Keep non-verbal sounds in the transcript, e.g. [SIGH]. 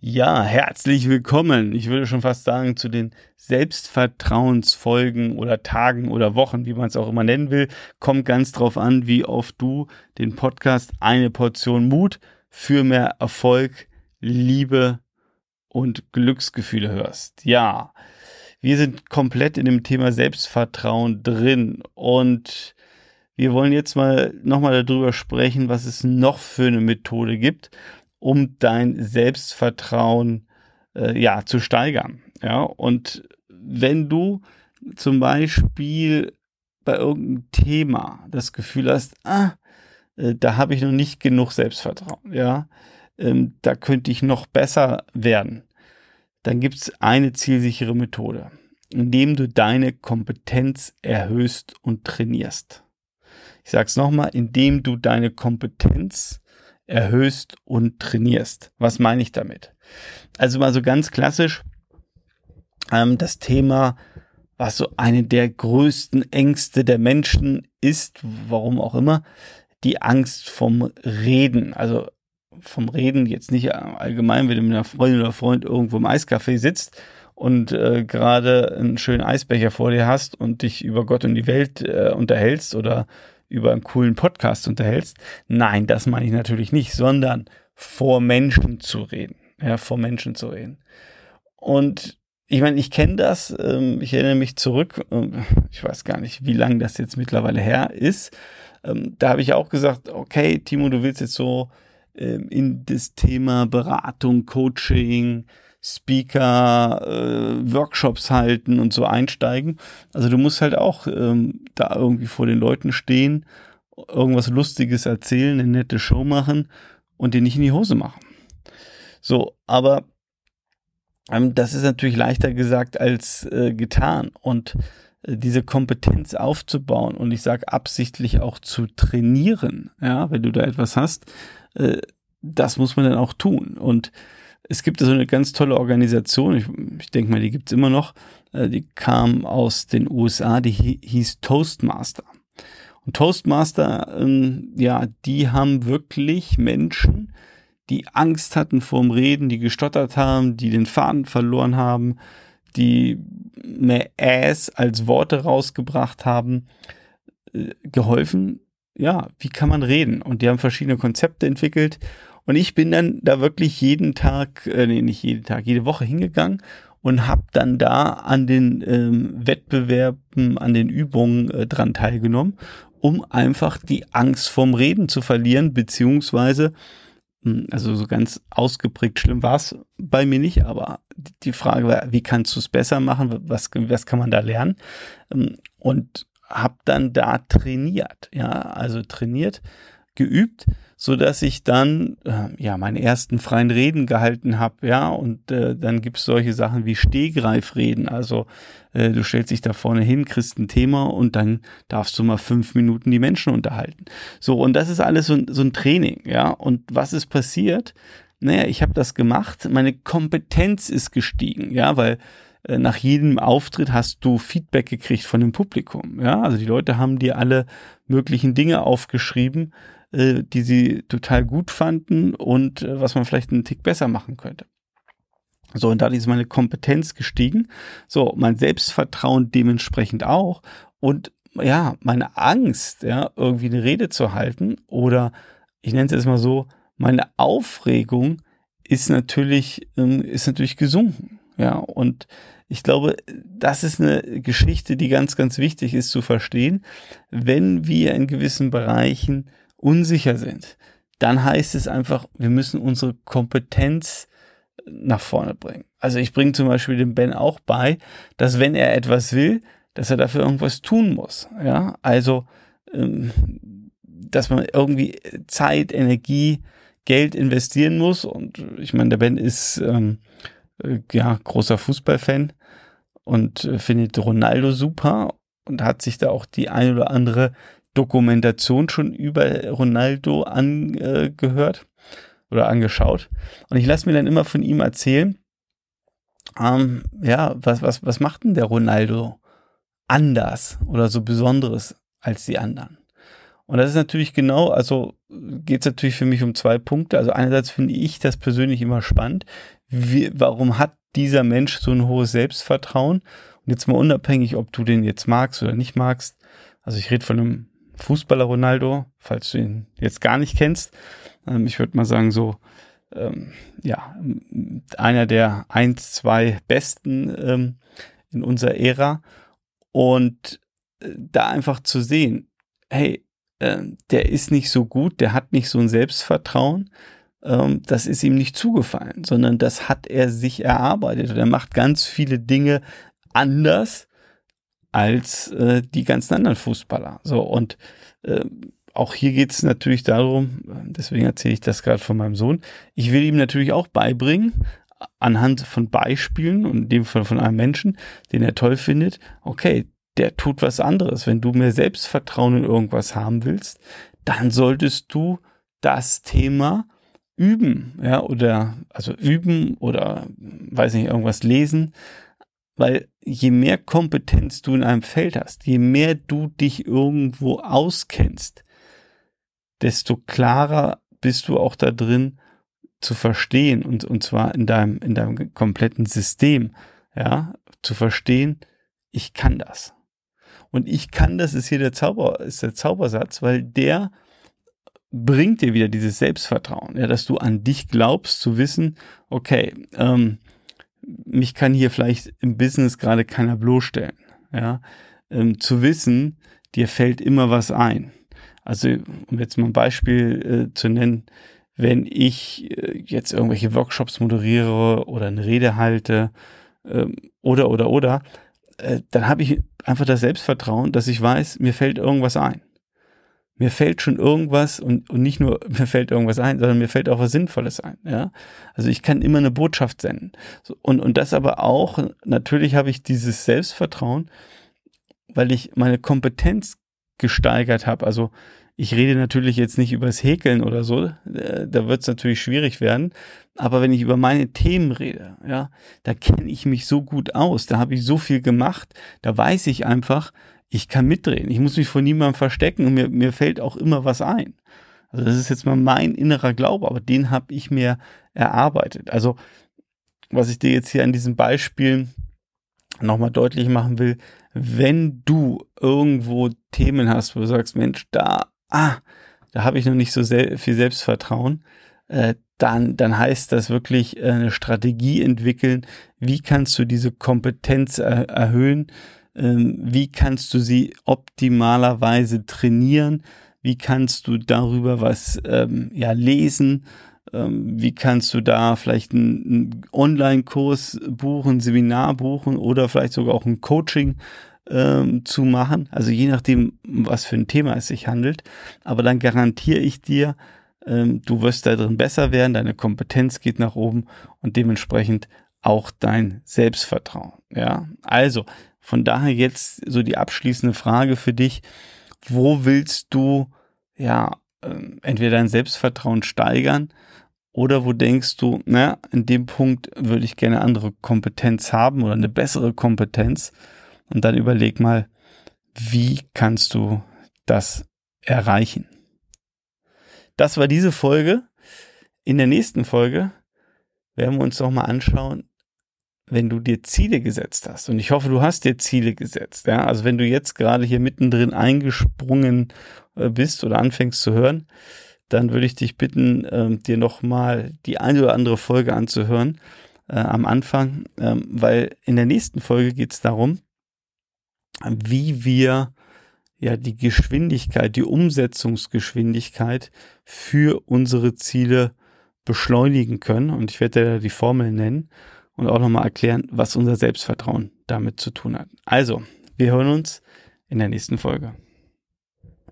Ja, herzlich willkommen. Ich würde schon fast sagen, zu den Selbstvertrauensfolgen oder Tagen oder Wochen, wie man es auch immer nennen will. Kommt ganz drauf an, wie oft du den Podcast eine Portion Mut für mehr Erfolg, Liebe und Glücksgefühle hörst. Ja, wir sind komplett in dem Thema Selbstvertrauen drin und wir wollen jetzt mal nochmal darüber sprechen, was es noch für eine Methode gibt um dein Selbstvertrauen äh, ja zu steigern. Ja, und wenn du zum Beispiel bei irgendeinem Thema das Gefühl hast, ah, äh, da habe ich noch nicht genug Selbstvertrauen, ja, ähm, da könnte ich noch besser werden, dann gibt es eine zielsichere Methode, indem du deine Kompetenz erhöhst und trainierst. Ich sage es nochmal, indem du deine Kompetenz erhöhst und trainierst. Was meine ich damit? Also mal so ganz klassisch ähm, das Thema, was so eine der größten Ängste der Menschen ist, warum auch immer, die Angst vom Reden. Also vom Reden jetzt nicht allgemein, wenn du mit einer Freundin oder Freund irgendwo im Eiscafé sitzt und äh, gerade einen schönen Eisbecher vor dir hast und dich über Gott und die Welt äh, unterhältst oder über einen coolen Podcast unterhältst. Nein, das meine ich natürlich nicht, sondern vor Menschen zu reden. Ja, vor Menschen zu reden. Und ich meine, ich kenne das, ähm, ich erinnere mich zurück, ähm, ich weiß gar nicht, wie lange das jetzt mittlerweile her ist. Ähm, da habe ich auch gesagt, okay, Timo, du willst jetzt so in das Thema Beratung, Coaching, Speaker, äh, Workshops halten und so einsteigen. Also du musst halt auch ähm, da irgendwie vor den Leuten stehen, irgendwas Lustiges erzählen, eine nette Show machen und dir nicht in die Hose machen. So, aber ähm, das ist natürlich leichter gesagt als äh, getan und äh, diese Kompetenz aufzubauen und ich sage absichtlich auch zu trainieren, ja, wenn du da etwas hast, äh, das muss man dann auch tun und es gibt so eine ganz tolle Organisation, ich, ich denke mal, die gibt's immer noch, äh, die kam aus den USA, die hieß Toastmaster. Und Toastmaster, ähm, ja, die haben wirklich Menschen, die Angst hatten vorm Reden, die gestottert haben, die den Faden verloren haben, die mehr Ass als Worte rausgebracht haben, äh, geholfen. Ja, wie kann man reden? Und die haben verschiedene Konzepte entwickelt und ich bin dann da wirklich jeden Tag, äh, nee, nicht jeden Tag, jede Woche hingegangen und habe dann da an den ähm, Wettbewerben, an den Übungen äh, dran teilgenommen, um einfach die Angst vorm Reden zu verlieren, beziehungsweise, hm, also so ganz ausgeprägt schlimm war es bei mir nicht, aber die Frage war, wie kannst du es besser machen, was, was kann man da lernen? Ähm, und habe dann da trainiert, ja, also trainiert, geübt, so dass ich dann äh, ja meine ersten freien Reden gehalten habe, ja, und äh, dann gibt's solche Sachen wie Stehgreifreden, also äh, du stellst dich da vorne hin, kriegst ein Thema und dann darfst du mal fünf Minuten die Menschen unterhalten. So, und das ist alles so, so ein Training, ja, und was ist passiert? Naja, ich habe das gemacht, meine Kompetenz ist gestiegen, ja, weil nach jedem Auftritt hast du Feedback gekriegt von dem Publikum. Ja, also die Leute haben dir alle möglichen Dinge aufgeschrieben, äh, die sie total gut fanden und äh, was man vielleicht einen Tick besser machen könnte. So, und da ist meine Kompetenz gestiegen. So, mein Selbstvertrauen dementsprechend auch. Und ja, meine Angst, ja, irgendwie eine Rede zu halten oder ich nenne es jetzt mal so, meine Aufregung ist natürlich, ähm, ist natürlich gesunken. Ja, und ich glaube, das ist eine Geschichte, die ganz, ganz wichtig ist zu verstehen. Wenn wir in gewissen Bereichen unsicher sind, dann heißt es einfach, wir müssen unsere Kompetenz nach vorne bringen. Also ich bringe zum Beispiel dem Ben auch bei, dass wenn er etwas will, dass er dafür irgendwas tun muss. Ja, also ähm, dass man irgendwie Zeit, Energie, Geld investieren muss. Und ich meine, der Ben ist ähm, äh, ja großer Fußballfan und äh, findet Ronaldo super und hat sich da auch die ein oder andere Dokumentation schon über Ronaldo angehört oder angeschaut. Und ich lasse mir dann immer von ihm erzählen, ähm, ja, was, was, was macht denn der Ronaldo anders oder so Besonderes als die anderen? Und das ist natürlich genau, also geht es natürlich für mich um zwei Punkte. Also einerseits finde ich das persönlich immer spannend. Wie, warum hat dieser Mensch so ein hohes Selbstvertrauen? Und jetzt mal unabhängig, ob du den jetzt magst oder nicht magst. Also ich rede von einem Fußballer Ronaldo, falls du ihn jetzt gar nicht kennst. Ähm, ich würde mal sagen, so, ähm, ja, einer der eins, zwei besten ähm, in unserer Ära. Und äh, da einfach zu sehen, hey, äh, der ist nicht so gut, der hat nicht so ein Selbstvertrauen, ähm, das ist ihm nicht zugefallen, sondern das hat er sich erarbeitet. Und er macht ganz viele Dinge anders als äh, die ganzen anderen Fußballer. So, und äh, auch hier geht es natürlich darum, deswegen erzähle ich das gerade von meinem Sohn, ich will ihm natürlich auch beibringen, anhand von Beispielen und in dem Fall von einem Menschen, den er toll findet, okay, der tut was anderes. Wenn du mehr Selbstvertrauen in irgendwas haben willst, dann solltest du das Thema üben, ja, oder also üben oder weiß nicht, irgendwas lesen, weil je mehr Kompetenz du in einem Feld hast, je mehr du dich irgendwo auskennst, desto klarer bist du auch da drin zu verstehen und, und zwar in deinem, in deinem kompletten System, ja, zu verstehen, ich kann das. Und ich kann das ist hier der Zauber, ist der Zaubersatz, weil der bringt dir wieder dieses Selbstvertrauen, ja, dass du an dich glaubst, zu wissen, okay, ähm, mich kann hier vielleicht im Business gerade keiner bloßstellen, ja, ähm, zu wissen, dir fällt immer was ein. Also, um jetzt mal ein Beispiel äh, zu nennen, wenn ich äh, jetzt irgendwelche Workshops moderiere oder eine Rede halte ähm, oder, oder, oder, äh, dann habe ich einfach das Selbstvertrauen, dass ich weiß, mir fällt irgendwas ein mir fällt schon irgendwas und, und nicht nur [LAUGHS] mir fällt irgendwas ein, sondern mir fällt auch was Sinnvolles ein. Ja? Also ich kann immer eine Botschaft senden. So, und, und das aber auch, natürlich habe ich dieses Selbstvertrauen, weil ich meine Kompetenz gesteigert habe. Also ich rede natürlich jetzt nicht übers Häkeln oder so, äh, da wird es natürlich schwierig werden. Aber wenn ich über meine Themen rede, ja, da kenne ich mich so gut aus, da habe ich so viel gemacht, da weiß ich einfach, ich kann mitdrehen. Ich muss mich vor niemandem verstecken und mir, mir fällt auch immer was ein. Also das ist jetzt mal mein innerer Glaube, aber den habe ich mir erarbeitet. Also was ich dir jetzt hier an diesem Beispiel nochmal deutlich machen will, wenn du irgendwo Themen hast, wo du sagst, Mensch, da, ah, da habe ich noch nicht so sehr viel Selbstvertrauen, äh, dann, dann heißt das wirklich äh, eine Strategie entwickeln. Wie kannst du diese Kompetenz er erhöhen? Ähm, wie kannst du sie optimalerweise trainieren, wie kannst du darüber was ähm, ja, lesen, ähm, wie kannst du da vielleicht einen, einen Online-Kurs buchen, Seminar buchen oder vielleicht sogar auch ein Coaching ähm, zu machen, also je nachdem, was für ein Thema es sich handelt, aber dann garantiere ich dir, ähm, du wirst da drin besser werden, deine Kompetenz geht nach oben und dementsprechend auch dein Selbstvertrauen. Ja, also von daher jetzt so die abschließende Frage für dich. Wo willst du, ja, ähm, entweder dein Selbstvertrauen steigern oder wo denkst du, na, in dem Punkt würde ich gerne andere Kompetenz haben oder eine bessere Kompetenz? Und dann überleg mal, wie kannst du das erreichen? Das war diese Folge. In der nächsten Folge werden wir uns noch mal anschauen, wenn du dir Ziele gesetzt hast, und ich hoffe, du hast dir Ziele gesetzt, ja, also wenn du jetzt gerade hier mittendrin eingesprungen äh, bist oder anfängst zu hören, dann würde ich dich bitten, ähm, dir nochmal die eine oder andere Folge anzuhören äh, am Anfang, ähm, weil in der nächsten Folge geht es darum, wie wir ja die Geschwindigkeit, die Umsetzungsgeschwindigkeit für unsere Ziele beschleunigen können. Und ich werde dir die Formel nennen und auch nochmal erklären, was unser Selbstvertrauen damit zu tun hat. Also, wir hören uns in der nächsten Folge.